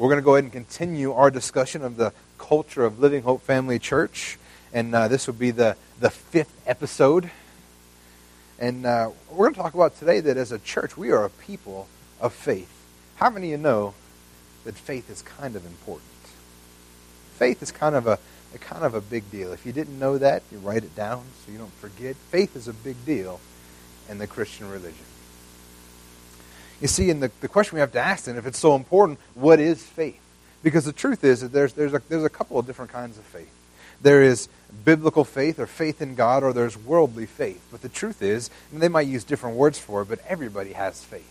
we're going to go ahead and continue our discussion of the culture of Living Hope Family Church. And uh, this will be the, the fifth episode. And uh, we're going to talk about today that as a church, we are a people of faith. How many of you know that faith is kind of important? Faith is kind of a, a kind of a big deal. If you didn't know that, you write it down so you don't forget. Faith is a big deal in the Christian religion. You see, and the, the question we have to ask then, if it's so important, what is faith? Because the truth is that there's, there's, a, there's a couple of different kinds of faith. There is biblical faith or faith in God, or there's worldly faith. But the truth is, and they might use different words for it, but everybody has faith.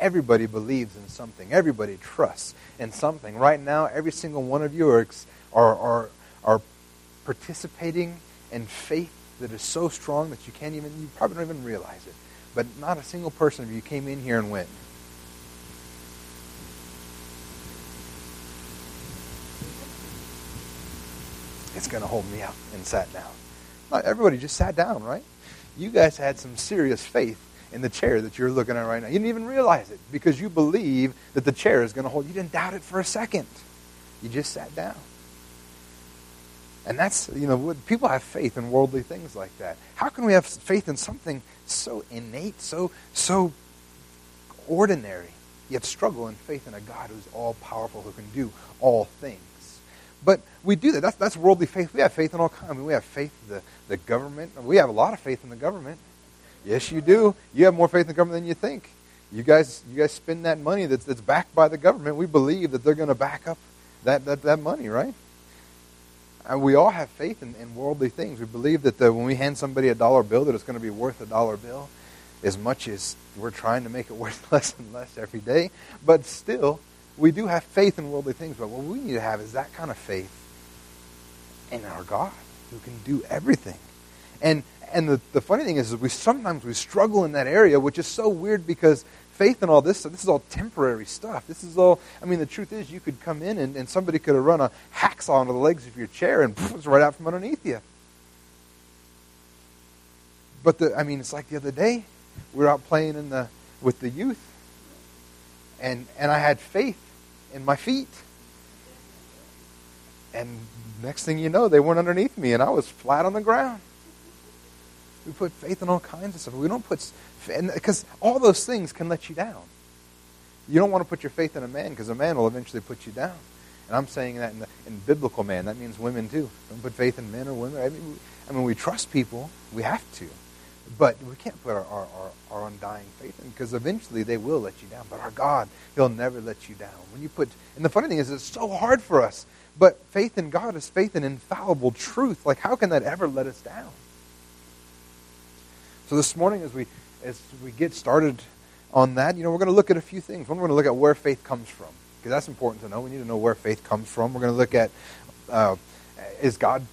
Everybody believes in something. Everybody trusts in something. Right now, every single one of you are, are, are, are participating in faith that is so strong that you can't even, you probably don't even realize it. But not a single person of you came in here and went, it's going to hold me up and sat down. Not everybody just sat down, right? You guys had some serious faith in the chair that you're looking at right now. You didn't even realize it because you believe that the chair is going to hold. You didn't doubt it for a second. You just sat down. And that's, you know, people have faith in worldly things like that. How can we have faith in something so innate, so, so ordinary, yet struggle in faith in a God who's all powerful, who can do all things? But we do that. That's, that's worldly faith. We have faith in all kinds. I mean, we have faith in the, the government. We have a lot of faith in the government. Yes, you do. You have more faith in the government than you think. You guys, you guys spend that money that's, that's backed by the government. We believe that they're going to back up that, that, that money, right? We all have faith in, in worldly things. We believe that the, when we hand somebody a dollar bill, that it's going to be worth a dollar bill, as much as we're trying to make it worth less and less every day. But still, we do have faith in worldly things. But what we need to have is that kind of faith in our God, who can do everything. And and the, the funny thing is, is we sometimes we struggle in that area, which is so weird because faith and all this, so this is all temporary stuff. This is all, I mean, the truth is you could come in and, and somebody could have run a hacksaw into the legs of your chair and poof, it's right out from underneath you. But the, I mean, it's like the other day, we were out playing in the, with the youth, and, and I had faith in my feet. And next thing you know, they weren't underneath me, and I was flat on the ground. We put faith in all kinds of stuff. We don't put, because all those things can let you down. You don't want to put your faith in a man because a man will eventually put you down. And I'm saying that in, the, in biblical man. That means women too. Don't put faith in men or women. I mean, we, I mean, we trust people. We have to. But we can't put our, our, our, our undying faith in because eventually they will let you down. But our God, He'll never let you down. When you put, and the funny thing is, it's so hard for us. But faith in God is faith in infallible truth. Like, how can that ever let us down? So this morning, as we as we get started on that, you know, we're going to look at a few things. One, we're going to look at where faith comes from because that's important to know. We need to know where faith comes from. We're going to look at uh, is God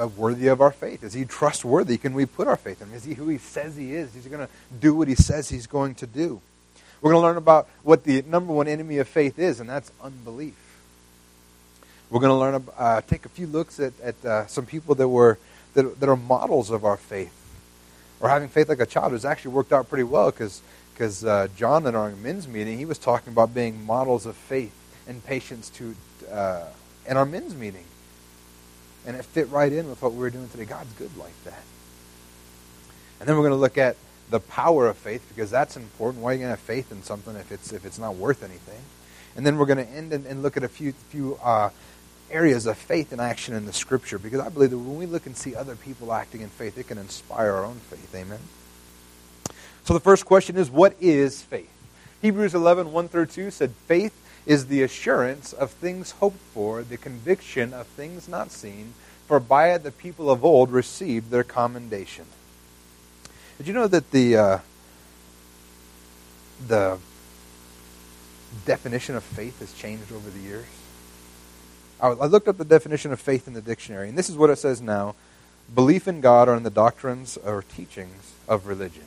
uh, worthy of our faith? Is He trustworthy? Can we put our faith in Him? Is He who He says He is? Is He going to do what He says He's going to do? We're going to learn about what the number one enemy of faith is, and that's unbelief. We're going to learn, uh, take a few looks at, at uh, some people that were that, that are models of our faith or having faith like a child has actually worked out pretty well because because uh, John in our men's meeting he was talking about being models of faith and patience to uh, in our men's meeting, and it fit right in with what we were doing today. God's good like that. And then we're going to look at the power of faith because that's important. Why are you going to have faith in something if it's if it's not worth anything? And then we're going to end and, and look at a few few uh, areas of faith and action in the Scripture because I believe that when we look and see other people acting in faith, it can inspire our own faith. Amen. So the first question is, what is faith? Hebrews 11, 1 through 2 said, Faith is the assurance of things hoped for, the conviction of things not seen, for by it the people of old received their commendation. Did you know that the uh, the definition of faith has changed over the years? I looked up the definition of faith in the dictionary, and this is what it says now belief in God or in the doctrines or teachings of religion.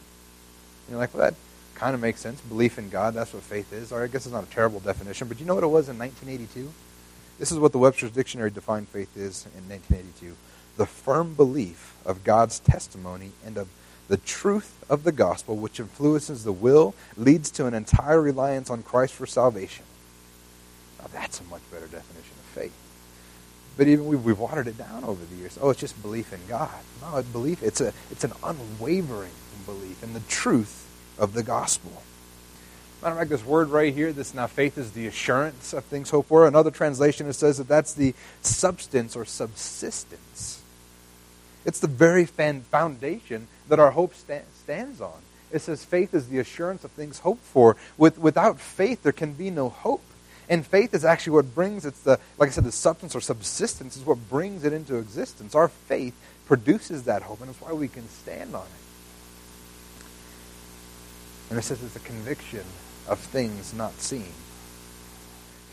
You're like, well, that kind of makes sense. Belief in God, that's what faith is. Or I guess it's not a terrible definition, but you know what it was in 1982? This is what the Webster's Dictionary defined faith is in 1982 the firm belief of God's testimony and of the truth of the gospel, which influences the will, leads to an entire reliance on Christ for salvation. Now, that's a much better definition. But even we've, we've watered it down over the years. Oh, it's just belief in God. No, belief, it's, a, it's an unwavering belief in the truth of the gospel. Matter of fact, this word right here, this now faith is the assurance of things hoped for. Another translation it says that that's the substance or subsistence. It's the very foundation that our hope sta- stands on. It says faith is the assurance of things hoped for. With, without faith, there can be no hope. And faith is actually what brings it's the like I said, the substance or subsistence is what brings it into existence. Our faith produces that hope, and it's why we can stand on it. And it says it's a conviction of things not seen.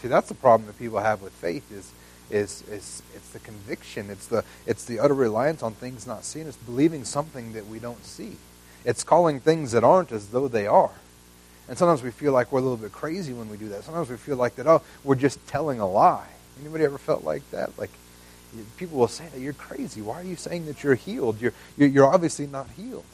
See, that's the problem that people have with faith is is is it's the conviction, it's the it's the utter reliance on things not seen. It's believing something that we don't see. It's calling things that aren't as though they are. And sometimes we feel like we're a little bit crazy when we do that. Sometimes we feel like that, oh, we're just telling a lie. Anybody ever felt like that? Like people will say that you're crazy. Why are you saying that you're healed? You're, you're obviously not healed.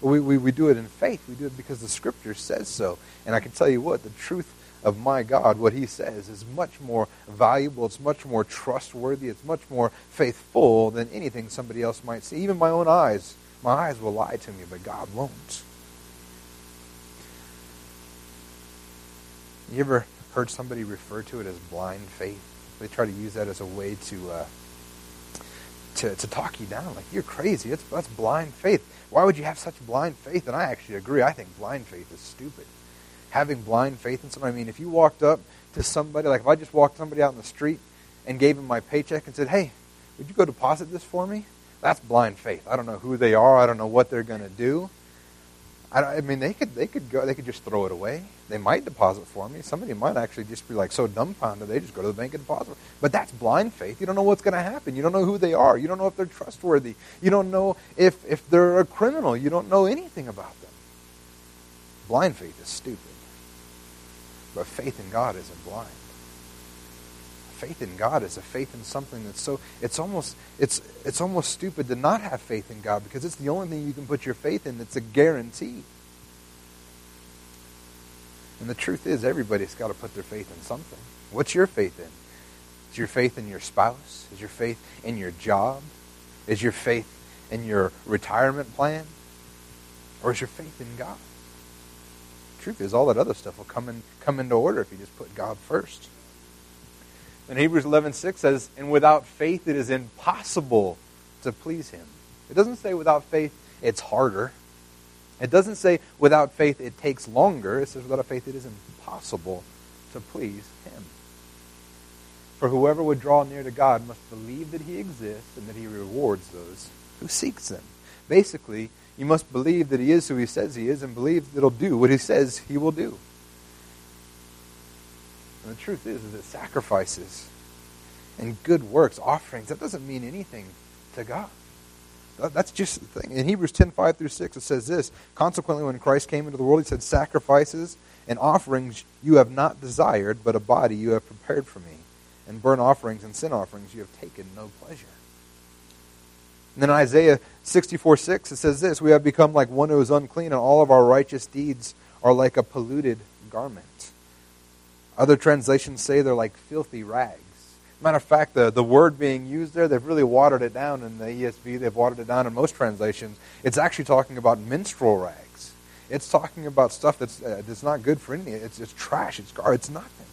But we, we, we do it in faith. We do it because the Scripture says so. And I can tell you what, the truth of my God, what He says, is much more valuable. It's much more trustworthy. It's much more faithful than anything somebody else might see. Even my own eyes. My eyes will lie to me, but God won't. You ever heard somebody refer to it as blind faith? They try to use that as a way to uh, to, to talk you down. Like, you're crazy. That's, that's blind faith. Why would you have such blind faith? And I actually agree. I think blind faith is stupid. Having blind faith in somebody, I mean, if you walked up to somebody, like if I just walked somebody out in the street and gave them my paycheck and said, hey, would you go deposit this for me? That's blind faith. I don't know who they are. I don't know what they're going to do. I, I, mean, they could they could go they could just throw it away. They might deposit for me. Somebody might actually just be like so dumbfounded they just go to the bank and deposit. But that's blind faith. You don't know what's going to happen. You don't know who they are. You don't know if they're trustworthy. You don't know if if they're a criminal. You don't know anything about them. Blind faith is stupid. But faith in God isn't blind faith in God is a faith in something that's so it's almost it's it's almost stupid to not have faith in God because it's the only thing you can put your faith in that's a guarantee. And the truth is everybody's got to put their faith in something. What's your faith in? Is your faith in your spouse? Is your faith in your job? Is your faith in your retirement plan? Or is your faith in God? Truth is all that other stuff will come in come into order if you just put God first. And Hebrews 11:6 says, "And without faith it is impossible to please him." It doesn't say without faith it's harder. It doesn't say without faith it takes longer. It says without faith it is impossible to please him. For whoever would draw near to God must believe that he exists and that he rewards those who seeks him. Basically, you must believe that he is who he says he is and believe that he'll do what he says he will do. And the truth is, is that sacrifices and good works, offerings, that doesn't mean anything to God. That's just the thing. In Hebrews 10 5 through 6, it says this Consequently, when Christ came into the world, he said, Sacrifices and offerings you have not desired, but a body you have prepared for me. And burnt offerings and sin offerings you have taken no pleasure. And then in Isaiah 64 6, it says this We have become like one who is unclean, and all of our righteous deeds are like a polluted garment. Other translations say they're like filthy rags. Matter of fact, the, the word being used there, they've really watered it down in the ESV. They've watered it down in most translations. It's actually talking about menstrual rags. It's talking about stuff that's, uh, that's not good for anything. It's, it's trash. It's garbage. It's nothing.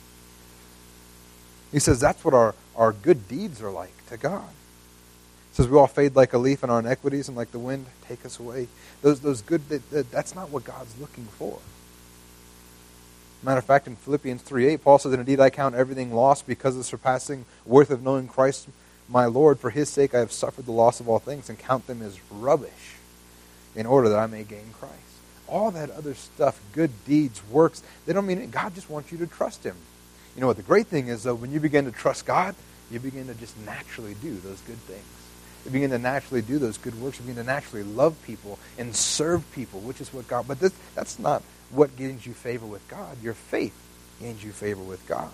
He says that's what our, our good deeds are like to God. He says we all fade like a leaf and our inequities and like the wind take us away. Those, those good, that, that's not what God's looking for. Matter of fact, in Philippians 3.8, Paul says, Indeed, I count everything lost because of the surpassing worth of knowing Christ my Lord. For his sake I have suffered the loss of all things and count them as rubbish in order that I may gain Christ. All that other stuff, good deeds, works, they don't mean it. God just wants you to trust him. You know what the great thing is, though, when you begin to trust God, you begin to just naturally do those good things. You begin to naturally do those good works. You begin to naturally love people and serve people, which is what God. But this, that's not what gains you favor with God. Your faith gains you favor with God.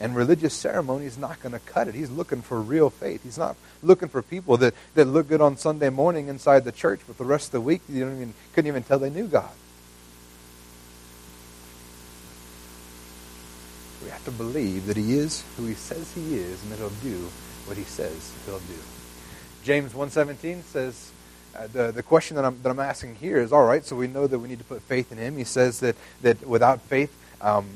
And religious ceremony is not going to cut it. He's looking for real faith. He's not looking for people that, that look good on Sunday morning inside the church, but the rest of the week you don't even, couldn't even tell they knew God. We have to believe that he is who he says he is and that he'll do what he says he'll do. James 1.17 says, uh, the, the question that I'm, that I'm asking here is, all right, so we know that we need to put faith in him. He says that, that without faith, um,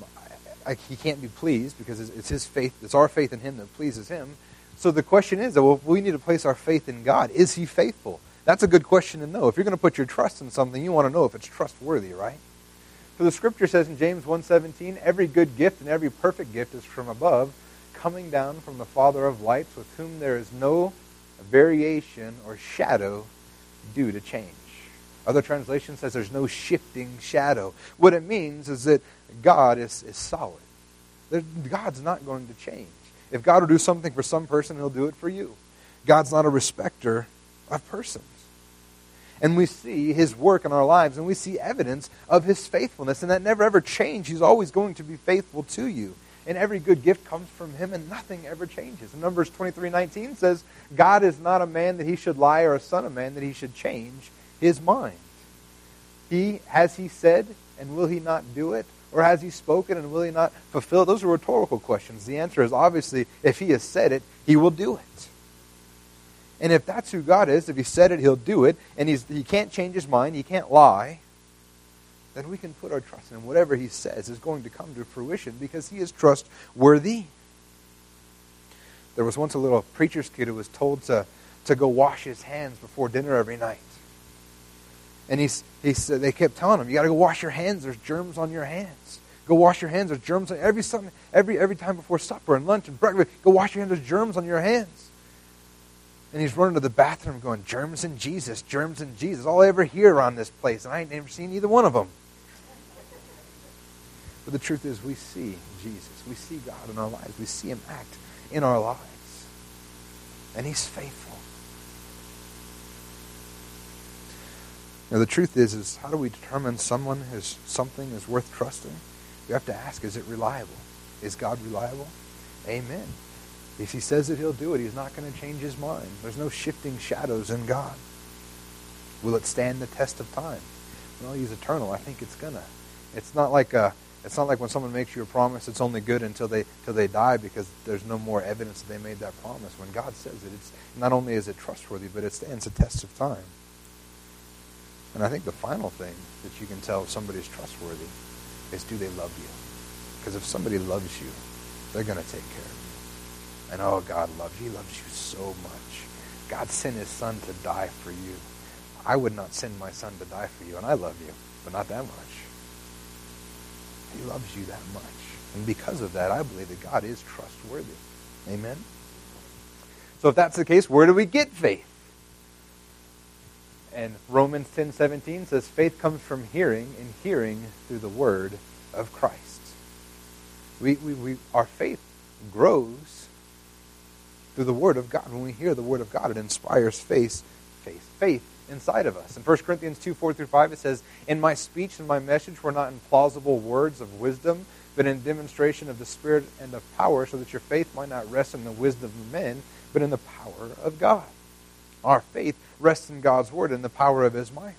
I, he can't be pleased because it's, it's his faith, it's our faith in him that pleases him. So the question is, well, we need to place our faith in God. Is he faithful? That's a good question to know. If you're going to put your trust in something, you want to know if it's trustworthy, right? For the scripture says in James 1:17, every good gift and every perfect gift is from above, coming down from the Father of lights, with whom there is no variation or shadow due to change. Other translation says there's no shifting shadow. What it means is that God is, is solid. God's not going to change. If God will do something for some person, he'll do it for you. God's not a respecter of persons. And we see his work in our lives, and we see evidence of his faithfulness, and that never ever changes. He's always going to be faithful to you. And every good gift comes from him, and nothing ever changes. And Numbers 23 19 says, God is not a man that he should lie, or a son of man that he should change his mind. He, has he said, and will he not do it? Or has he spoken and will he not fulfill it? Those are rhetorical questions. The answer is obviously, if he has said it, he will do it. And if that's who God is, if he said it, he'll do it, and he's, he can't change his mind, he can't lie, then we can put our trust in him. Whatever he says is going to come to fruition because he is trustworthy. There was once a little preacher's kid who was told to, to go wash his hands before dinner every night. And he said, they kept telling him, you got to go wash your hands. There's germs on your hands. Go wash your hands. There's germs on every, every, every time before supper and lunch and breakfast. Go wash your hands. There's germs on your hands. And he's running to the bathroom going, germs in Jesus, germs in Jesus. All I ever hear around this place. And I ain't never seen either one of them. But the truth is, we see Jesus. We see God in our lives. We see him act in our lives. And he's faithful. Now, the truth is, is how do we determine someone is something is worth trusting? We have to ask, is it reliable? Is God reliable? Amen. If he says that he'll do it, he's not going to change his mind. There's no shifting shadows in God. Will it stand the test of time? Well, he's eternal. I think it's gonna. It's not like a, it's not like when someone makes you a promise, it's only good until they until they die because there's no more evidence that they made that promise. When God says it, it's not only is it trustworthy, but it stands the test of time. And I think the final thing that you can tell if somebody's trustworthy is do they love you? Because if somebody loves you, they're going to take care of you. And oh, God loves you. He loves you so much. God sent his son to die for you. I would not send my son to die for you, and I love you, but not that much. He loves you that much. And because of that, I believe that God is trustworthy. Amen? So if that's the case, where do we get faith? And Romans 10:17 says faith comes from hearing and hearing through the word of Christ. We, we, we, our faith grows through the word of God. When we hear the word of God, it inspires faith, faith, faith inside of us. In 1 Corinthians 2, 4 through 5, it says, In my speech and my message were not in plausible words of wisdom, but in demonstration of the Spirit and of power, so that your faith might not rest in the wisdom of men, but in the power of God. Our faith rests in God's word and the power of his might.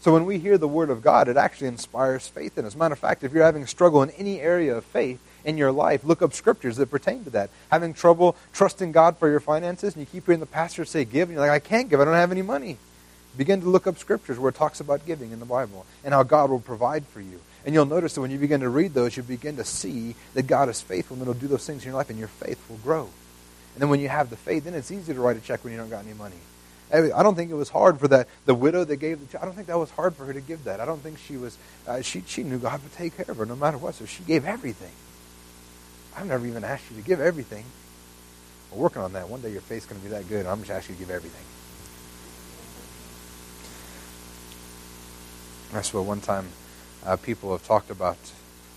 So when we hear the word of God, it actually inspires faith in us. As a matter of fact, if you're having a struggle in any area of faith in your life, look up scriptures that pertain to that. Having trouble trusting God for your finances, and you keep hearing the pastor say give, and you're like, I can't give, I don't have any money. Begin to look up scriptures where it talks about giving in the Bible and how God will provide for you. And you'll notice that when you begin to read those, you begin to see that God is faithful and He'll do those things in your life, and your faith will grow. And then when you have the faith, then it's easy to write a check when you don't got any money. I don't think it was hard for that the widow that gave the check. I don't think that was hard for her to give that. I don't think she was. Uh, she she knew God would take care of her no matter what, so she gave everything. I've never even asked you to give everything. We're working on that. One day your faith's going to be that good. I'm just asking you to give everything. That's what one time uh, people have talked about.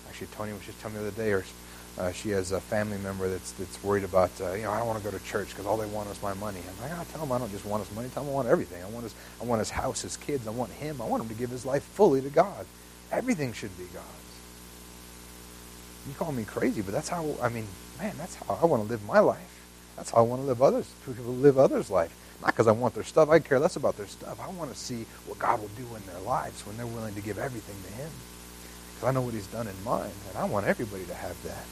Actually, Tony was just telling me the other day, or uh, she has a family member that's that's worried about, uh, you know, I don't want to go to church because all they want is my money. I'm like, I oh, tell them I don't just want his money. Tell them I want everything. I want his, I want his house, his kids. I want him. I want him to give his life fully to God. Everything should be God's. You call me crazy, but that's how. I mean, man, that's how I want to live my life. That's how I want to live others. People live others' life. Not because I want their stuff. I care less about their stuff. I want to see what God will do in their lives when they're willing to give everything to Him. Because I know what he's done in mine, and I want everybody to have that.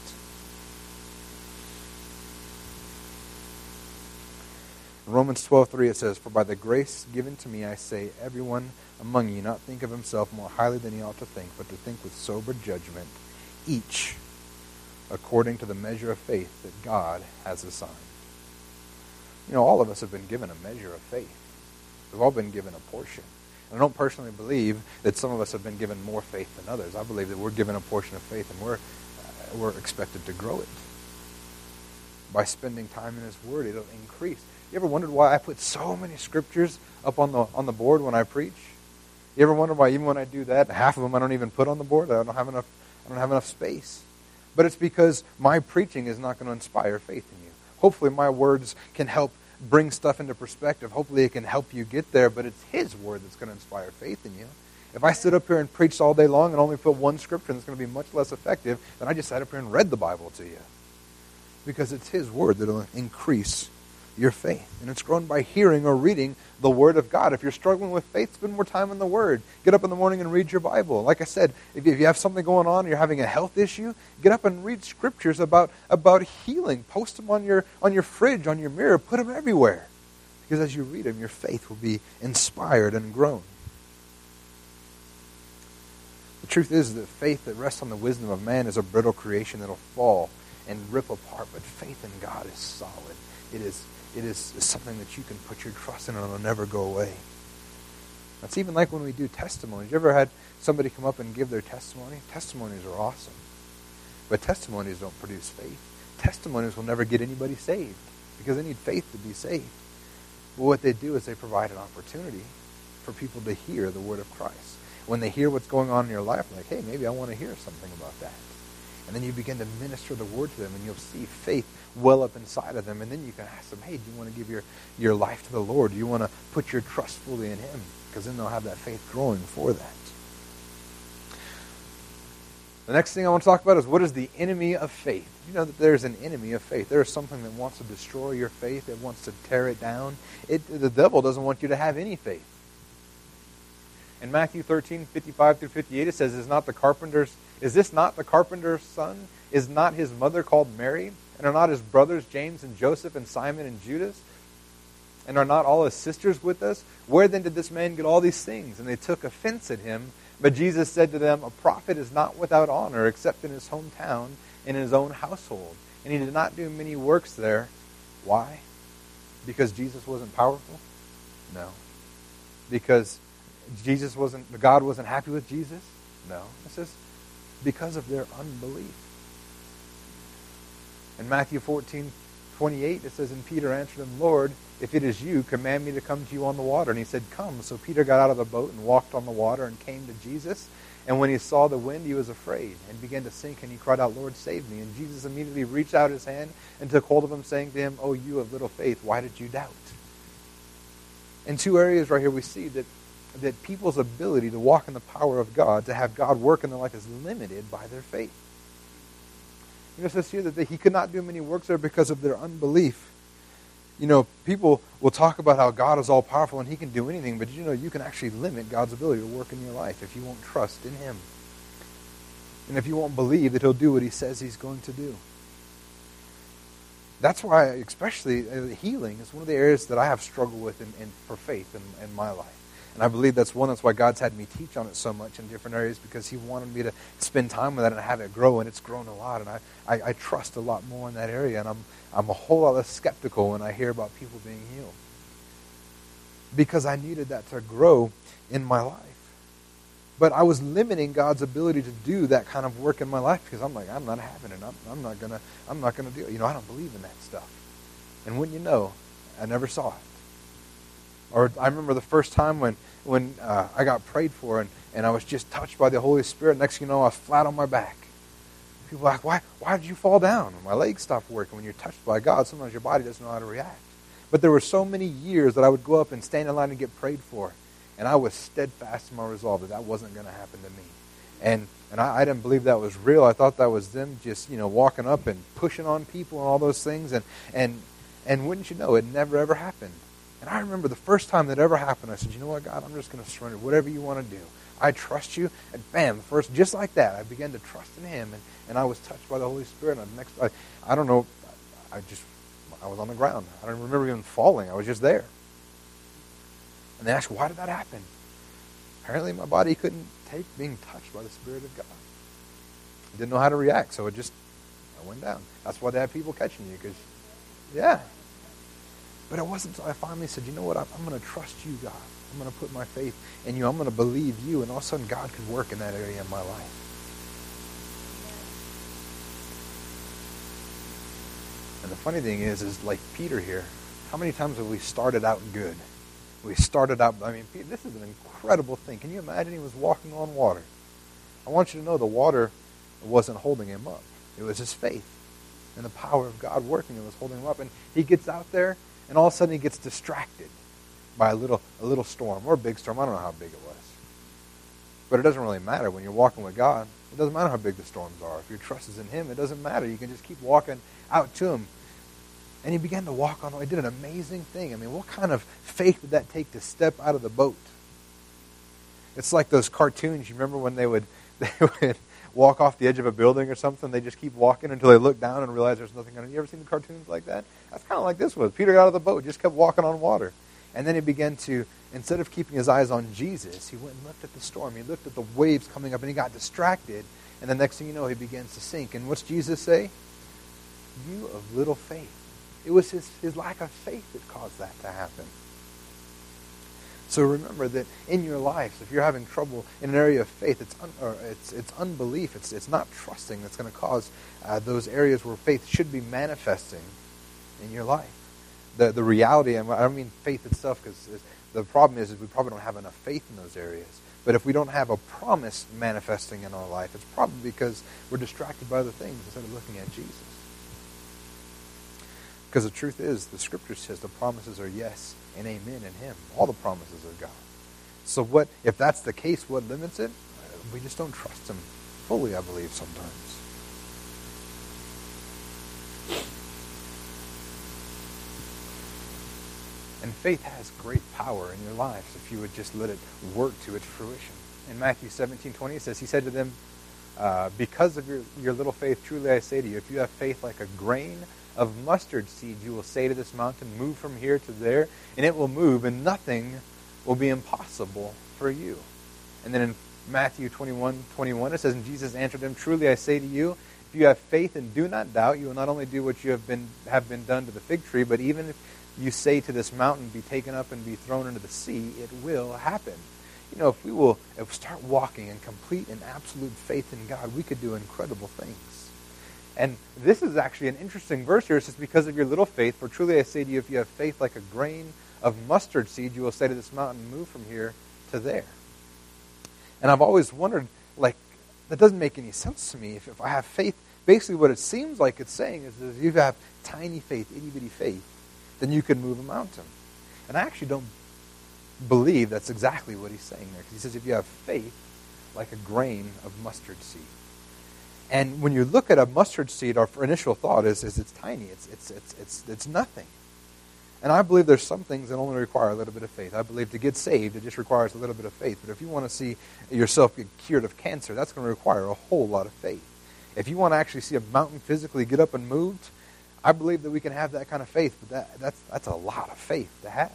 In Romans 12:3 it says, "For by the grace given to me I say, everyone among you not think of himself more highly than he ought to think, but to think with sober judgment, each according to the measure of faith that God has assigned." You know, all of us have been given a measure of faith. We've all been given a portion. And I don't personally believe that some of us have been given more faith than others. I believe that we're given a portion of faith and we're, uh, we're expected to grow it. By spending time in His Word, it'll increase. You ever wondered why I put so many scriptures up on the, on the board when I preach? You ever wonder why even when I do that, half of them I don't even put on the board? I don't have enough, I don't have enough space. But it's because my preaching is not going to inspire faith in you. Hopefully my words can help bring stuff into perspective. Hopefully it can help you get there, but it's His word that's going to inspire faith in you. If I stood up here and preached all day long and only put one scripture, that's going to be much less effective than I just sat up here and read the Bible to you. Because it's His word that'll increase your faith. And it's grown by hearing or reading the Word of God. If you're struggling with faith, spend more time in the Word. Get up in the morning and read your Bible. Like I said, if you have something going on, you're having a health issue, get up and read scriptures about, about healing. Post them on your, on your fridge, on your mirror. Put them everywhere. Because as you read them, your faith will be inspired and grown. The truth is that faith that rests on the wisdom of man is a brittle creation that'll fall and rip apart, but faith in God is solid. It is it is, something that you can put your trust in and it'll never go away. That's even like when we do testimonies. You ever had somebody come up and give their testimony? Testimonies are awesome. But testimonies don't produce faith. Testimonies will never get anybody saved because they need faith to be saved. But what they do is they provide an opportunity for people to hear the word of Christ. When they hear what's going on in your life, like, hey, maybe I want to hear something about that. And then you begin to minister the word to them, and you'll see faith well up inside of them. And then you can ask them, hey, do you want to give your, your life to the Lord? Do you want to put your trust fully in Him? Because then they'll have that faith growing for that. The next thing I want to talk about is what is the enemy of faith? You know that there's an enemy of faith. There is something that wants to destroy your faith. It wants to tear it down. It, the devil doesn't want you to have any faith. In Matthew 13, 55 through 58, it says, Is not the carpenter's is this not the carpenter's son? Is not his mother called Mary? And are not his brothers James and Joseph and Simon and Judas? And are not all his sisters with us? Where then did this man get all these things? And they took offense at him. But Jesus said to them, A prophet is not without honor except in his hometown and in his own household. And he did not do many works there. Why? Because Jesus wasn't powerful? No. Because Jesus wasn't, God wasn't happy with Jesus? No. It says because of their unbelief. In Matthew 14, 28, it says, And Peter answered him, Lord, if it is you, command me to come to you on the water. And he said, Come. So Peter got out of the boat and walked on the water and came to Jesus. And when he saw the wind, he was afraid and began to sink. And he cried out, Lord, save me. And Jesus immediately reached out his hand and took hold of him, saying to him, Oh, you of little faith, why did you doubt? In two areas right here, we see that that people's ability to walk in the power of God, to have God work in their life, is limited by their faith. You know, it says here that he could not do many works there because of their unbelief. You know, people will talk about how God is all powerful and he can do anything, but you know, you can actually limit God's ability to work in your life if you won't trust in him. And if you won't believe that he'll do what he says he's going to do. That's why, especially uh, healing, is one of the areas that I have struggled with in, in for faith in, in my life. And I believe that's one, that's why God's had me teach on it so much in different areas because He wanted me to spend time with it and have it grow, and it's grown a lot. And I, I, I trust a lot more in that area, and I'm, I'm a whole lot less skeptical when I hear about people being healed. Because I needed that to grow in my life. But I was limiting God's ability to do that kind of work in my life because I'm like, I'm not having it. I'm, I'm not gonna. I'm not gonna do it. You know, I don't believe in that stuff. And when you know, I never saw it. Or I remember the first time when, when uh, I got prayed for and, and I was just touched by the Holy Spirit. Next thing you know, I was flat on my back. People are like, why, why did you fall down? my legs stopped working. When you're touched by God, sometimes your body doesn't know how to react. But there were so many years that I would go up and stand in line and get prayed for. And I was steadfast in my resolve that that wasn't going to happen to me. And, and I, I didn't believe that was real. I thought that was them just, you know, walking up and pushing on people and all those things. And, and, and wouldn't you know, it never, ever happened. And I remember the first time that ever happened, I said, you know what, God, I'm just going to surrender. Whatever you want to do. I trust you. And bam, first, just like that, I began to trust in him. And, and I was touched by the Holy Spirit. And the next, I, I don't know, I just, I was on the ground. I don't remember even falling. I was just there. And they asked, why did that happen? Apparently my body couldn't take being touched by the Spirit of God. I didn't know how to react, so it just, I went down. That's why they have people catching you, because, yeah. But it wasn't until I finally said, you know what, I'm, I'm going to trust you, God. I'm going to put my faith in you. I'm going to believe you. And all of a sudden, God could work in that area of my life. And the funny thing is, is like Peter here, how many times have we started out good? We started out, I mean, this is an incredible thing. Can you imagine he was walking on water? I want you to know the water wasn't holding him up. It was his faith and the power of God working that was holding him up. And he gets out there, and all of a sudden he gets distracted by a little, a little storm or a big storm. I don't know how big it was. But it doesn't really matter when you're walking with God. It doesn't matter how big the storms are. If your trust is in Him, it doesn't matter. You can just keep walking out to Him. And he began to walk on. He did an amazing thing. I mean, what kind of faith did that take to step out of the boat? It's like those cartoons. You remember when they would they would walk off the edge of a building or something? They just keep walking until they look down and realize there's nothing under. You ever seen the cartoons like that? That's kind of like this was. Peter got out of the boat, just kept walking on water. And then he began to, instead of keeping his eyes on Jesus, he went and looked at the storm. He looked at the waves coming up and he got distracted. And the next thing you know, he begins to sink. And what's Jesus say? You of little faith. It was his, his lack of faith that caused that to happen. So remember that in your life, if you're having trouble in an area of faith, it's, un, it's, it's unbelief, it's, it's not trusting that's going to cause uh, those areas where faith should be manifesting in your life the, the reality, and I don't mean faith itself, because the problem is, is we probably don't have enough faith in those areas. But if we don't have a promise manifesting in our life, it's probably because we're distracted by other things instead of looking at Jesus. Because the truth is, the Scripture says the promises are yes and amen in Him. All the promises of God. So what if that's the case? What limits it? We just don't trust Him fully. I believe sometimes. And faith has great power in your lives if you would just let it work to its fruition. In Matthew 17, 20, it says, He said to them, uh, Because of your, your little faith, truly I say to you, if you have faith like a grain of mustard seed, you will say to this mountain, Move from here to there, and it will move, and nothing will be impossible for you. And then in Matthew 21, 21, it says, And Jesus answered them, Truly I say to you, if you have faith and do not doubt, you will not only do what you have been, have been done to the fig tree, but even if you say to this mountain, be taken up and be thrown into the sea, it will happen. You know, if we will if we start walking in complete and absolute faith in God, we could do incredible things. And this is actually an interesting verse here. It says, Because of your little faith, for truly I say to you, if you have faith like a grain of mustard seed, you will say to this mountain, Move from here to there. And I've always wondered, like, that doesn't make any sense to me. If, if I have faith, basically what it seems like it's saying is that if you have tiny faith, itty bitty faith, then you can move a mountain. And I actually don't believe that's exactly what he's saying there. Because he says if you have faith like a grain of mustard seed. And when you look at a mustard seed, our initial thought is, is it's tiny. It's, it's, it's, it's, it's nothing. And I believe there's some things that only require a little bit of faith. I believe to get saved, it just requires a little bit of faith. But if you want to see yourself get cured of cancer, that's going to require a whole lot of faith. If you want to actually see a mountain physically get up and moved, I believe that we can have that kind of faith, but that, that's, that's a lot of faith to have.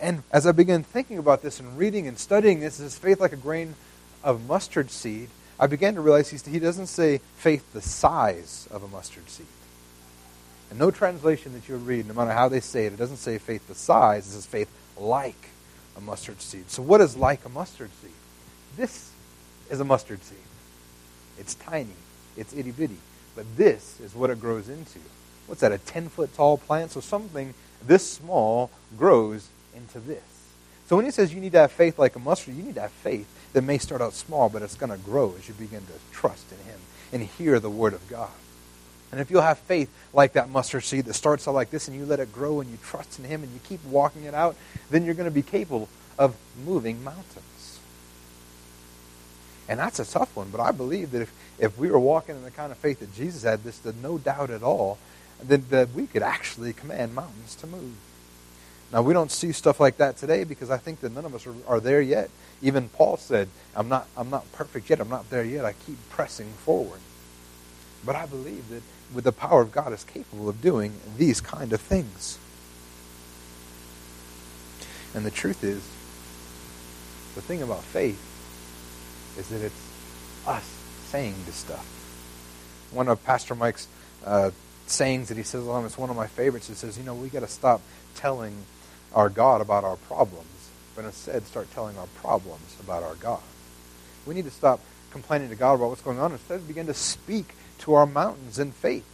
And as I began thinking about this and reading and studying this, is faith like a grain of mustard seed, I began to realize he, he doesn't say faith the size of a mustard seed. And no translation that you read, no matter how they say it, it doesn't say faith the size, it says faith like a mustard seed. So what is like a mustard seed? This is a mustard seed. It's tiny. It's itty bitty. But this is what it grows into. What's that, a 10 foot tall plant? So something this small grows into this. So when he says you need to have faith like a mustard, you need to have faith that may start out small, but it's going to grow as you begin to trust in him and hear the word of God. And if you'll have faith like that mustard seed that starts out like this and you let it grow and you trust in him and you keep walking it out, then you're going to be capable of moving mountains. And that's a tough one, but I believe that if, if we were walking in the kind of faith that Jesus had, this no doubt at all, then that we could actually command mountains to move. Now, we don't see stuff like that today because I think that none of us are, are there yet. Even Paul said, I'm not, I'm not perfect yet. I'm not there yet. I keep pressing forward. But I believe that with the power of God is capable of doing these kind of things. And the truth is, the thing about faith is that it's us saying this stuff. One of Pastor Mike's uh, sayings that he says a it's one of my favorites. He says, you know, we got to stop telling our God about our problems, but instead start telling our problems about our God. We need to stop complaining to God about what's going on. Instead, begin to speak to our mountains in faith.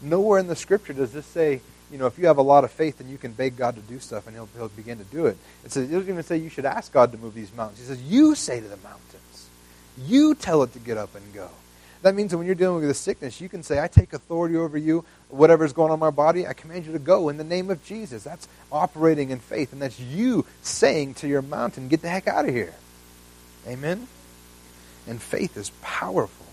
Nowhere in the Scripture does this say, you know, if you have a lot of faith, then you can beg God to do stuff, and He'll, he'll begin to do it. It says, it doesn't even say you should ask God to move these mountains. He says, you say to the mountains. You tell it to get up and go. That means that when you're dealing with a sickness, you can say, I take authority over you. Whatever's going on in my body, I command you to go in the name of Jesus. That's operating in faith, and that's you saying to your mountain, get the heck out of here. Amen? And faith is powerful.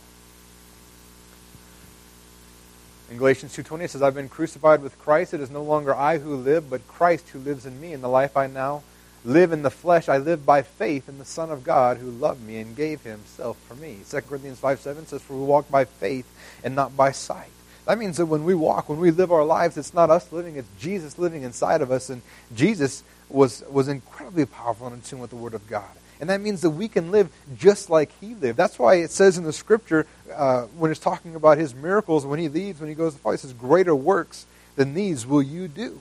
In Galatians 2.20 it says, I've been crucified with Christ. It is no longer I who live, but Christ who lives in me. In the life I now live in the flesh, I live by faith in the Son of God who loved me and gave himself for me. 2 Corinthians 5 7 says, For we walk by faith and not by sight. That means that when we walk, when we live our lives, it's not us living, it's Jesus living inside of us. And Jesus was, was incredibly powerful and in tune with the Word of God. And that means that we can live just like he lived. That's why it says in the scripture, uh, when it's talking about his miracles, when he leaves, when he goes to Father, it says, Greater works than these will you do.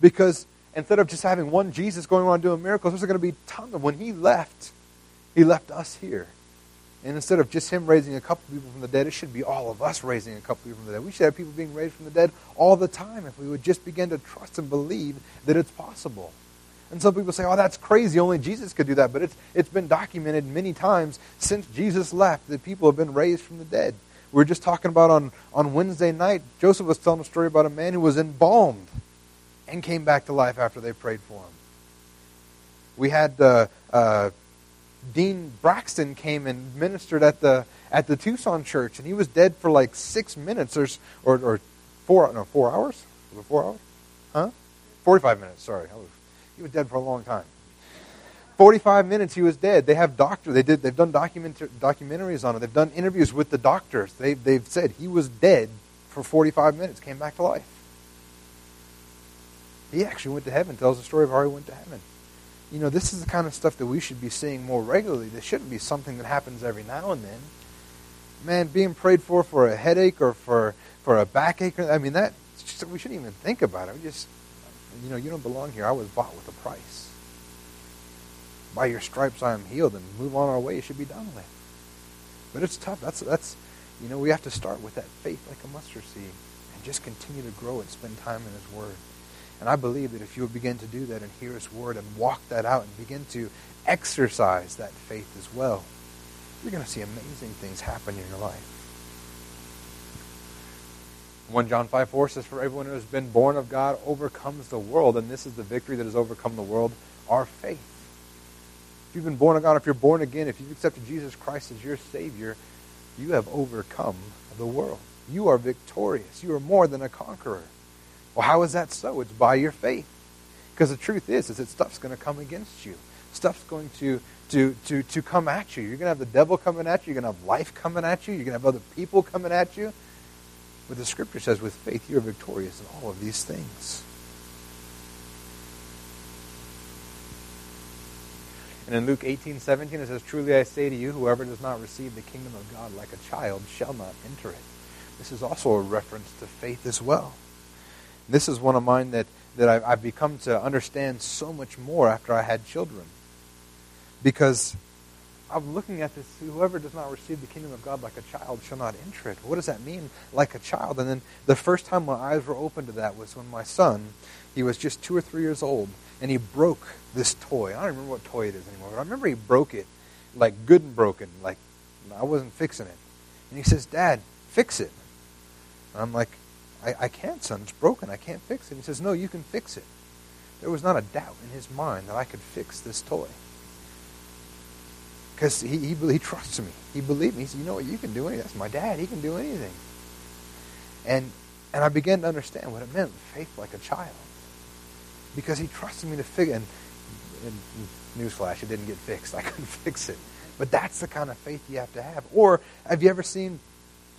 Because instead of just having one Jesus going around doing miracles, there's going to be tons of. When he left, he left us here. And instead of just him raising a couple people from the dead, it should be all of us raising a couple people from the dead. We should have people being raised from the dead all the time if we would just begin to trust and believe that it's possible. And some people say, oh, that's crazy. Only Jesus could do that. But it's, it's been documented many times since Jesus left that people have been raised from the dead. We were just talking about on, on Wednesday night, Joseph was telling a story about a man who was embalmed and came back to life after they prayed for him. We had uh, uh, Dean Braxton came and ministered at the at the Tucson church, and he was dead for like six minutes or or, or four no four hours. Was it four hours? Huh? Forty five minutes. Sorry, he was dead for a long time. 45 minutes he was dead. They have doctor. They did. They've done document, documentaries on it. They've done interviews with the doctors. They, they've said he was dead for 45 minutes, came back to life. He actually went to heaven. Tells the story of how he went to heaven. You know, this is the kind of stuff that we should be seeing more regularly. This shouldn't be something that happens every now and then. Man, being prayed for for a headache or for for a backache. I mean, that we shouldn't even think about it. We just you know, you don't belong here. I was bought with a price. By your stripes I am healed, and move on our way. It should be done with. But it's tough. That's that's you know, we have to start with that faith like a mustard seed and just continue to grow it, spend time in His Word. And I believe that if you will begin to do that and hear His Word and walk that out and begin to exercise that faith as well, you're going to see amazing things happen in your life. 1 John 5 4 says, For everyone who has been born of God overcomes the world, and this is the victory that has overcome the world, our faith. If you've been born of God, if you're born again, if you've accepted Jesus Christ as your Savior, you have overcome the world. You are victorious. You are more than a conqueror. Well, how is that so? It's by your faith. Because the truth is, is that stuff's going to come against you. Stuff's going to, to, to, to come at you. You're going to have the devil coming at you. You're going to have life coming at you. You're going to have other people coming at you. But the scripture says, with faith, you're victorious in all of these things. And in Luke 18, 17, it says, Truly I say to you, whoever does not receive the kingdom of God like a child shall not enter it. This is also a reference to faith as well. This is one of mine that, that I've, I've become to understand so much more after I had children. Because I'm looking at this, whoever does not receive the kingdom of God like a child shall not enter it. What does that mean, like a child? And then the first time my eyes were open to that was when my son, he was just two or three years old, and he broke this toy. I don't remember what toy it is anymore, but I remember he broke it, like good and broken, like I wasn't fixing it. And he says, Dad, fix it. And I'm like, I, I can't, son. It's broken. I can't fix it. He says, No, you can fix it. There was not a doubt in his mind that I could fix this toy because he, he, he trusts me. He believed me. He said, you know what, you can do anything. That's my dad. He can do anything. And, and I began to understand what it meant, faith like a child. because he trusted me to figure. And, and newsflash, it didn't get fixed. I couldn't fix it. But that's the kind of faith you have to have. Or have you ever seen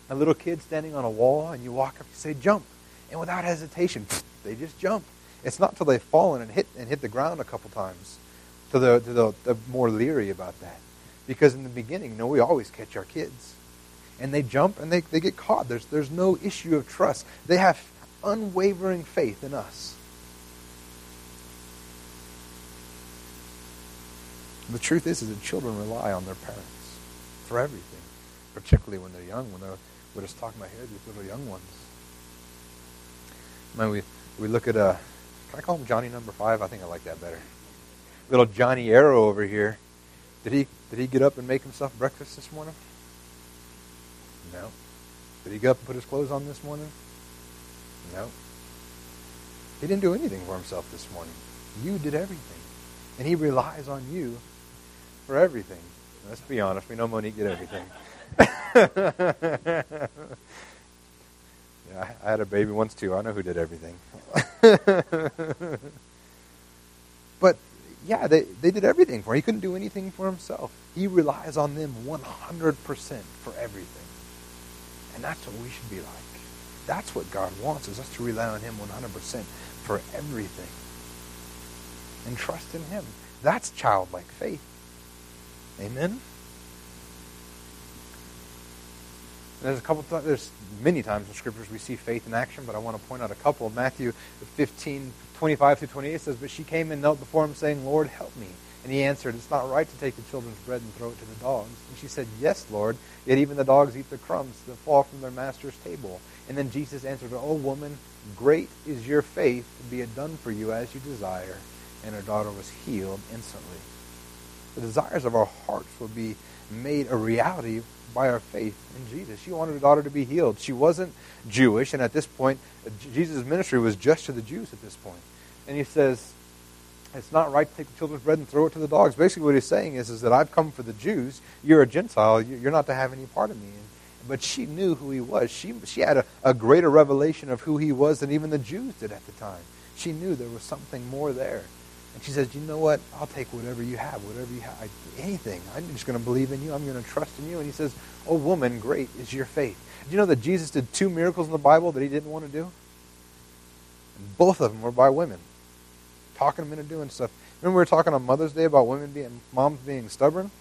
a little kid standing on a wall and you walk up you say, jump? And without hesitation, they just jump. It's not till they've fallen and hit and hit the ground a couple times till they're, they're more leery about that. Because in the beginning, you know, we always catch our kids. And they jump and they, they get caught. There's, there's no issue of trust. They have unwavering faith in us. The truth is, is that children rely on their parents for everything, particularly when they're young. When they're, we're just talking about here, these little young ones. Man, we we look at uh, can I call him Johnny Number Five? I think I like that better. Little Johnny Arrow over here. Did he did he get up and make himself breakfast this morning? No. Did he get up and put his clothes on this morning? No. He didn't do anything for himself this morning. You did everything. And he relies on you for everything. Let's be honest, we know Monique did everything. yeah, I had a baby once too. I know who did everything. but yeah, they, they did everything for him. He couldn't do anything for himself. He relies on them 100% for everything. And that's what we should be like. That's what God wants, is us to rely on him 100% for everything. And trust in him. That's childlike faith. Amen? There's a couple. Th- there's many times in scriptures we see faith in action, but I want to point out a couple. Matthew 15, 25 through 28 says, "But she came and knelt before him, saying, Lord, help me." And he answered, It's not right to take the children's bread and throw it to the dogs. And she said, Yes, Lord, yet even the dogs eat the crumbs that fall from their master's table. And then Jesus answered, Oh, woman, great is your faith, be it done for you as you desire. And her daughter was healed instantly. The desires of our hearts will be made a reality by our faith in Jesus. She wanted her daughter to be healed. She wasn't Jewish, and at this point, Jesus' ministry was just to the Jews at this point. And he says, it's not right to take the children's bread and throw it to the dogs. Basically, what he's saying is, is that I've come for the Jews. You're a Gentile. You're not to have any part of me. But she knew who he was. She, she had a, a greater revelation of who he was than even the Jews did at the time. She knew there was something more there. And she says, you know what? I'll take whatever you have, whatever you have, I, anything. I'm just going to believe in you. I'm going to trust in you. And he says, oh, woman, great is your faith. Do you know that Jesus did two miracles in the Bible that he didn't want to do? And both of them were by women, talking them into doing stuff. Remember we were talking on Mother's Day about women being, moms being stubborn?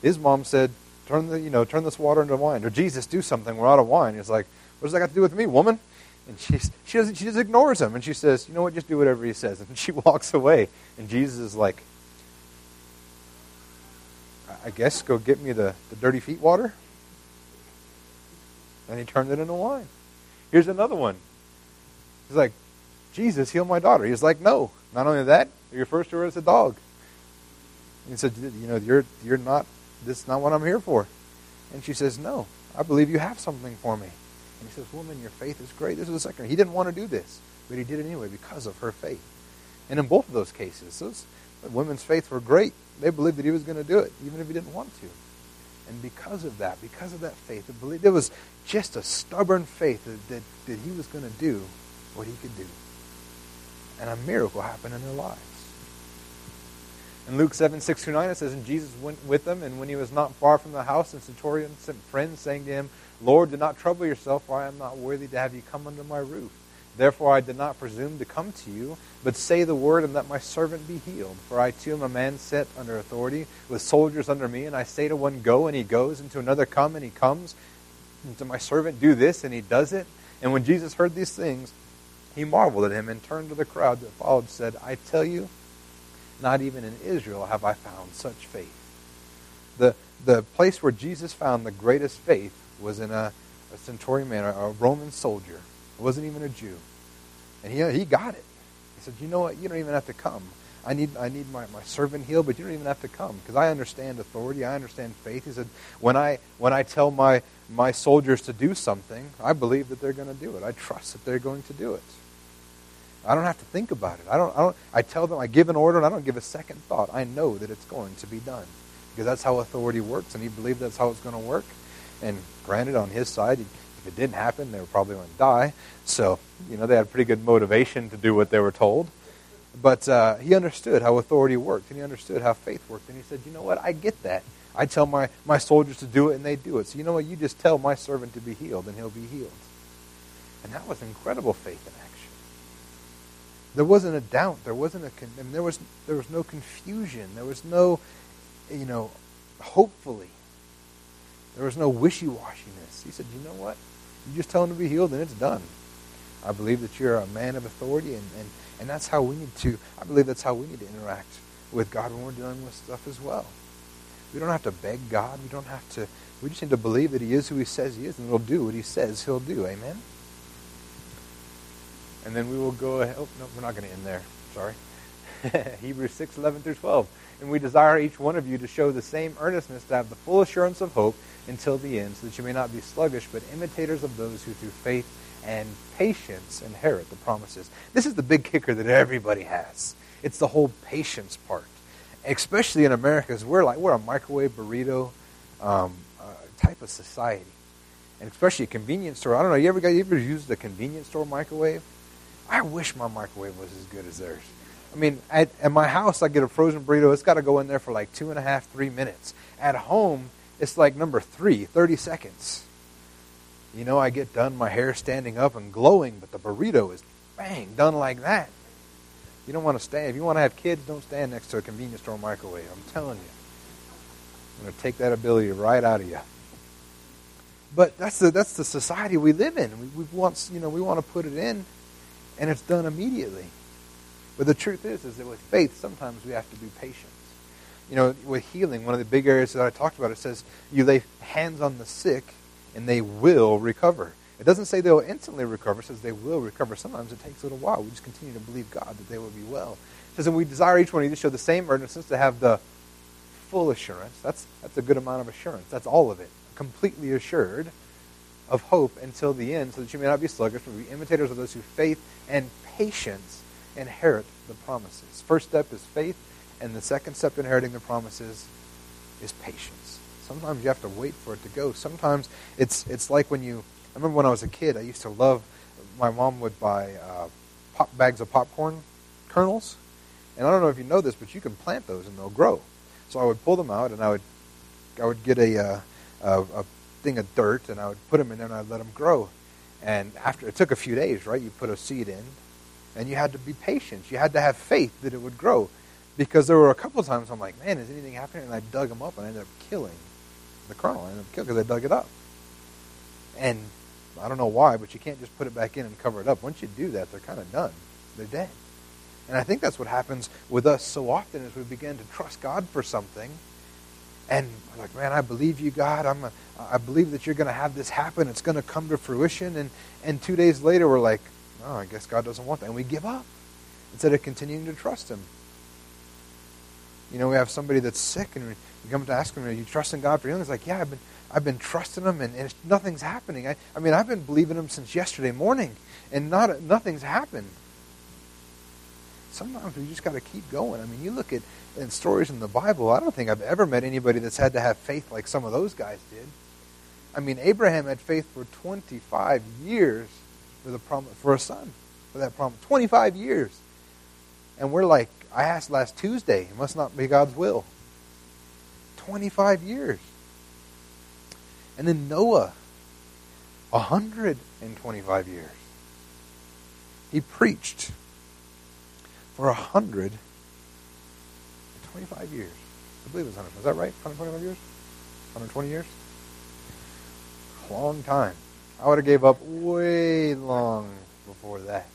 His mom said, turn the, you know, turn this water into wine. Or Jesus, do something. We're out of wine. He's like, what does that got to do with me, woman? And she's, she, doesn't, she just ignores him. And she says, You know what? Just do whatever he says. And she walks away. And Jesus is like, I guess go get me the, the dirty feet water. And he turned it into wine. Here's another one. He's like, Jesus, heal my daughter. He's like, No. Not only that, your first word is a dog. he said, You know, you're, you're not, this is not what I'm here for. And she says, No, I believe you have something for me. And he says, Woman, your faith is great. This is the second. He didn't want to do this, but he did it anyway because of her faith. And in both of those cases, those women's faith were great. They believed that he was going to do it, even if he didn't want to. And because of that, because of that faith, it believed, there was just a stubborn faith that, that, that he was going to do what he could do. And a miracle happened in their lives. In Luke 7, 6 through 9, it says, And Jesus went with them, and when he was not far from the house, the centurion sent friends, saying to him, Lord, do not trouble yourself, for I am not worthy to have you come under my roof. Therefore I did not presume to come to you, but say the word, and let my servant be healed. For I too am a man set under authority, with soldiers under me, and I say to one, Go, and he goes, and to another, Come, and he comes, and to my servant, Do this, and he does it. And when Jesus heard these things, he marveled at him, and turned to the crowd that followed, said, I tell you, not even in Israel have I found such faith. The, the place where Jesus found the greatest faith was in a, a centurion man, a, a Roman soldier. It wasn't even a Jew. And he, he got it. He said, you know what? You don't even have to come. I need, I need my, my servant healed, but you don't even have to come because I understand authority. I understand faith. He said, when I, when I tell my, my soldiers to do something, I believe that they're going to do it. I trust that they're going to do it. I don't have to think about it. I don't, I don't, I tell them, I give an order, and I don't give a second thought. I know that it's going to be done because that's how authority works, and he believed that's how it's going to work. And granted, on his side, if it didn't happen, they were probably going to die. So, you know, they had pretty good motivation to do what they were told. But uh, he understood how authority worked, and he understood how faith worked. And he said, You know what? I get that. I tell my, my soldiers to do it, and they do it. So you know what? You just tell my servant to be healed, and he'll be healed. And that was incredible faith in action. There wasn't a doubt. There wasn't a. I mean, there was there was no confusion. There was no, you know, hopefully. There was no wishy-washiness. He said, "You know what? You just tell him to be healed, and it's done." I believe that you're a man of authority, and, and, and that's how we need to. I believe that's how we need to interact with God when we're dealing with stuff as well. We don't have to beg God. We don't have to. We just need to believe that He is who He says He is, and He'll do what He says He'll do. Amen. And then we will go ahead. Oh no, we're not going to end there. Sorry. Hebrews six eleven through twelve. And we desire each one of you to show the same earnestness to have the full assurance of hope until the end, so that you may not be sluggish, but imitators of those who through faith and patience inherit the promises. This is the big kicker that everybody has. It's the whole patience part, especially in America, we're like we're a microwave burrito um, uh, type of society, and especially a convenience store. I don't know. You ever got you ever used a convenience store microwave? I wish my microwave was as good as theirs. I mean, at, at my house, I get a frozen burrito. It's got to go in there for like two and a half, three minutes. At home, it's like number three, 30 seconds. You know, I get done, my hair standing up and glowing, but the burrito is bang, done like that. You don't want to stand. If you want to have kids, don't stand next to a convenience store microwave. I'm telling you. I'm going to take that ability right out of you. But that's the that's the society we live in. We, we want you know we want to put it in, and it's done immediately. But the truth is, is that with faith, sometimes we have to be patient. You know, with healing, one of the big areas that I talked about, it says you lay hands on the sick and they will recover. It doesn't say they'll instantly recover. It says they will recover. Sometimes it takes a little while. We just continue to believe God that they will be well. It says, and we desire each one of you to show the same earnestness to have the full assurance. That's, that's a good amount of assurance. That's all of it. Completely assured of hope until the end, so that you may not be sluggish, but be imitators of those who faith and patience inherit the promises. First step is faith, and the second step inheriting the promises is patience. Sometimes you have to wait for it to go. Sometimes it's it's like when you. I remember when I was a kid, I used to love. My mom would buy uh, pop bags of popcorn kernels, and I don't know if you know this, but you can plant those and they'll grow. So I would pull them out, and I would I would get a uh, a, a thing of dirt, and I would put them in there, and I'd let them grow. And after it took a few days, right? You put a seed in, and you had to be patient. You had to have faith that it would grow, because there were a couple of times I'm like, man, is anything happening? And I dug them up, and I ended up killing the kernel. I ended up killing because I dug it up. And I don't know why, but you can't just put it back in and cover it up. Once you do that, they're kind of done. They're dead. And I think that's what happens with us so often as we begin to trust God for something. And we're like, man, I believe you, God. I'm a, I believe that you're going to have this happen. It's going to come to fruition. And, and two days later, we're like, I guess God doesn't want that. And we give up instead of continuing to trust Him. You know, we have somebody that's sick, and we come to ask them, "Are you trusting God for healing?" It's like, "Yeah, I've been, I've been trusting Him, and, and nothing's happening. I, I mean, I've been believing Him since yesterday morning, and not nothing's happened." Sometimes we just got to keep going. I mean, you look at in stories in the Bible. I don't think I've ever met anybody that's had to have faith like some of those guys did. I mean, Abraham had faith for 25 years for the promise for a son, for that promise. 25 years, and we're like, I asked last Tuesday. It must not be God's will. 25 years. And then Noah, 125 years. He preached for 125 years. I believe it was 100. Is that right? 125 years? 120 years? Long time. I would have gave up way long before that.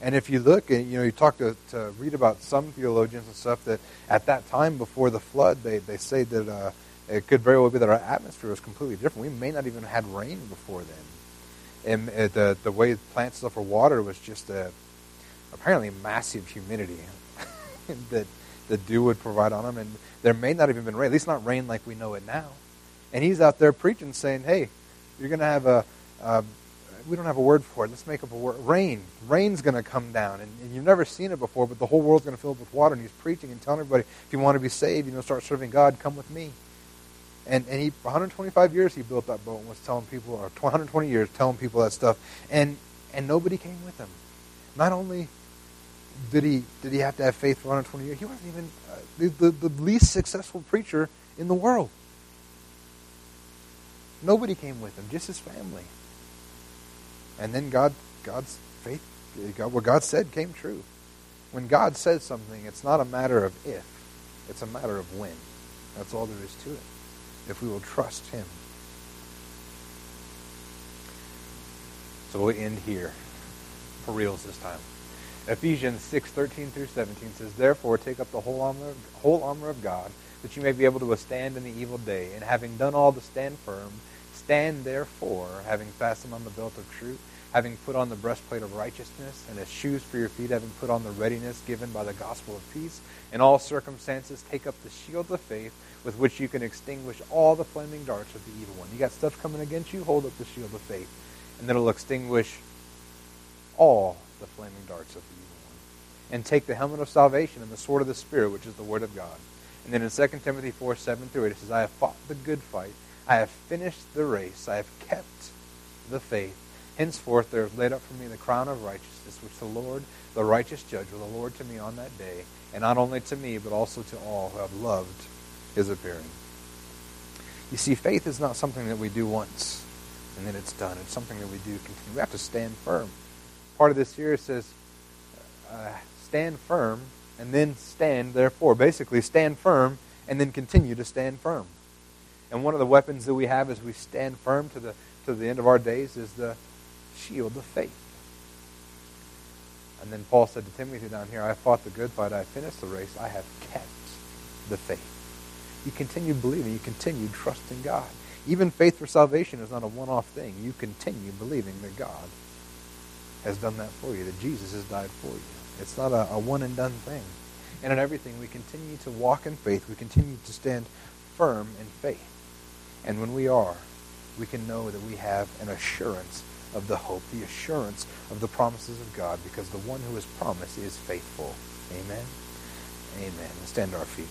And if you look, and you know, you talk to, to read about some theologians and stuff that at that time before the flood, they, they say that uh, it could very well be that our atmosphere was completely different. We may not even have had rain before then. And uh, the the way plants suffer water was just a apparently massive humidity that the dew would provide on them, and there may not even been rain. At least not rain like we know it now. And he's out there preaching, saying, "Hey, you're going to have a, a we don't have a word for it. Let's make up a word. Rain. Rain's going to come down. And, and, you've never seen it before, but the whole world's going to fill up with water. And he's preaching and telling everybody, if you want to be saved, you know, start serving God, come with me. And, and he, 125 years he built that boat and was telling people, or 120 years telling people that stuff. And, and nobody came with him. Not only did he did he have to have faith for 120 years? He wasn't even uh, the, the, the least successful preacher in the world. Nobody came with him, just his family. And then God, God's faith, God, what God said came true. When God says something, it's not a matter of if, it's a matter of when. That's all there is to it. If we will trust Him. So we'll end here for reals this time. Ephesians 6, 13 through 17 says, Therefore take up the whole armor, whole armor of God, that you may be able to withstand in the evil day. And having done all to stand firm, stand therefore, having fastened on the belt of truth, having put on the breastplate of righteousness, and as shoes for your feet, having put on the readiness given by the gospel of peace. In all circumstances, take up the shield of faith, with which you can extinguish all the flaming darts of the evil one. You got stuff coming against you, hold up the shield of faith, and it'll extinguish all the flaming darts of the evil one. And take the helmet of salvation and the sword of the Spirit, which is the Word of God. And then in 2 Timothy 4, 7 through 8, it says, I have fought the good fight. I have finished the race. I have kept the faith. Henceforth there is laid up for me the crown of righteousness, which the Lord, the righteous judge, will award to me on that day, and not only to me, but also to all who have loved his appearing. You see, faith is not something that we do once and then it's done. It's something that we do continue. We have to stand firm part of this here says, uh, stand firm and then stand therefore. Basically, stand firm and then continue to stand firm. And one of the weapons that we have as we stand firm to the, to the end of our days is the shield of faith. And then Paul said to Timothy down here, I fought the good fight, I finished the race, I have kept the faith. You continue believing, you continue trusting God. Even faith for salvation is not a one off thing. You continue believing that God has done that for you, that Jesus has died for you. It's not a, a one and done thing. And in everything, we continue to walk in faith. We continue to stand firm in faith. And when we are, we can know that we have an assurance of the hope, the assurance of the promises of God, because the one who has promised is faithful. Amen? Amen. Stand to our feet.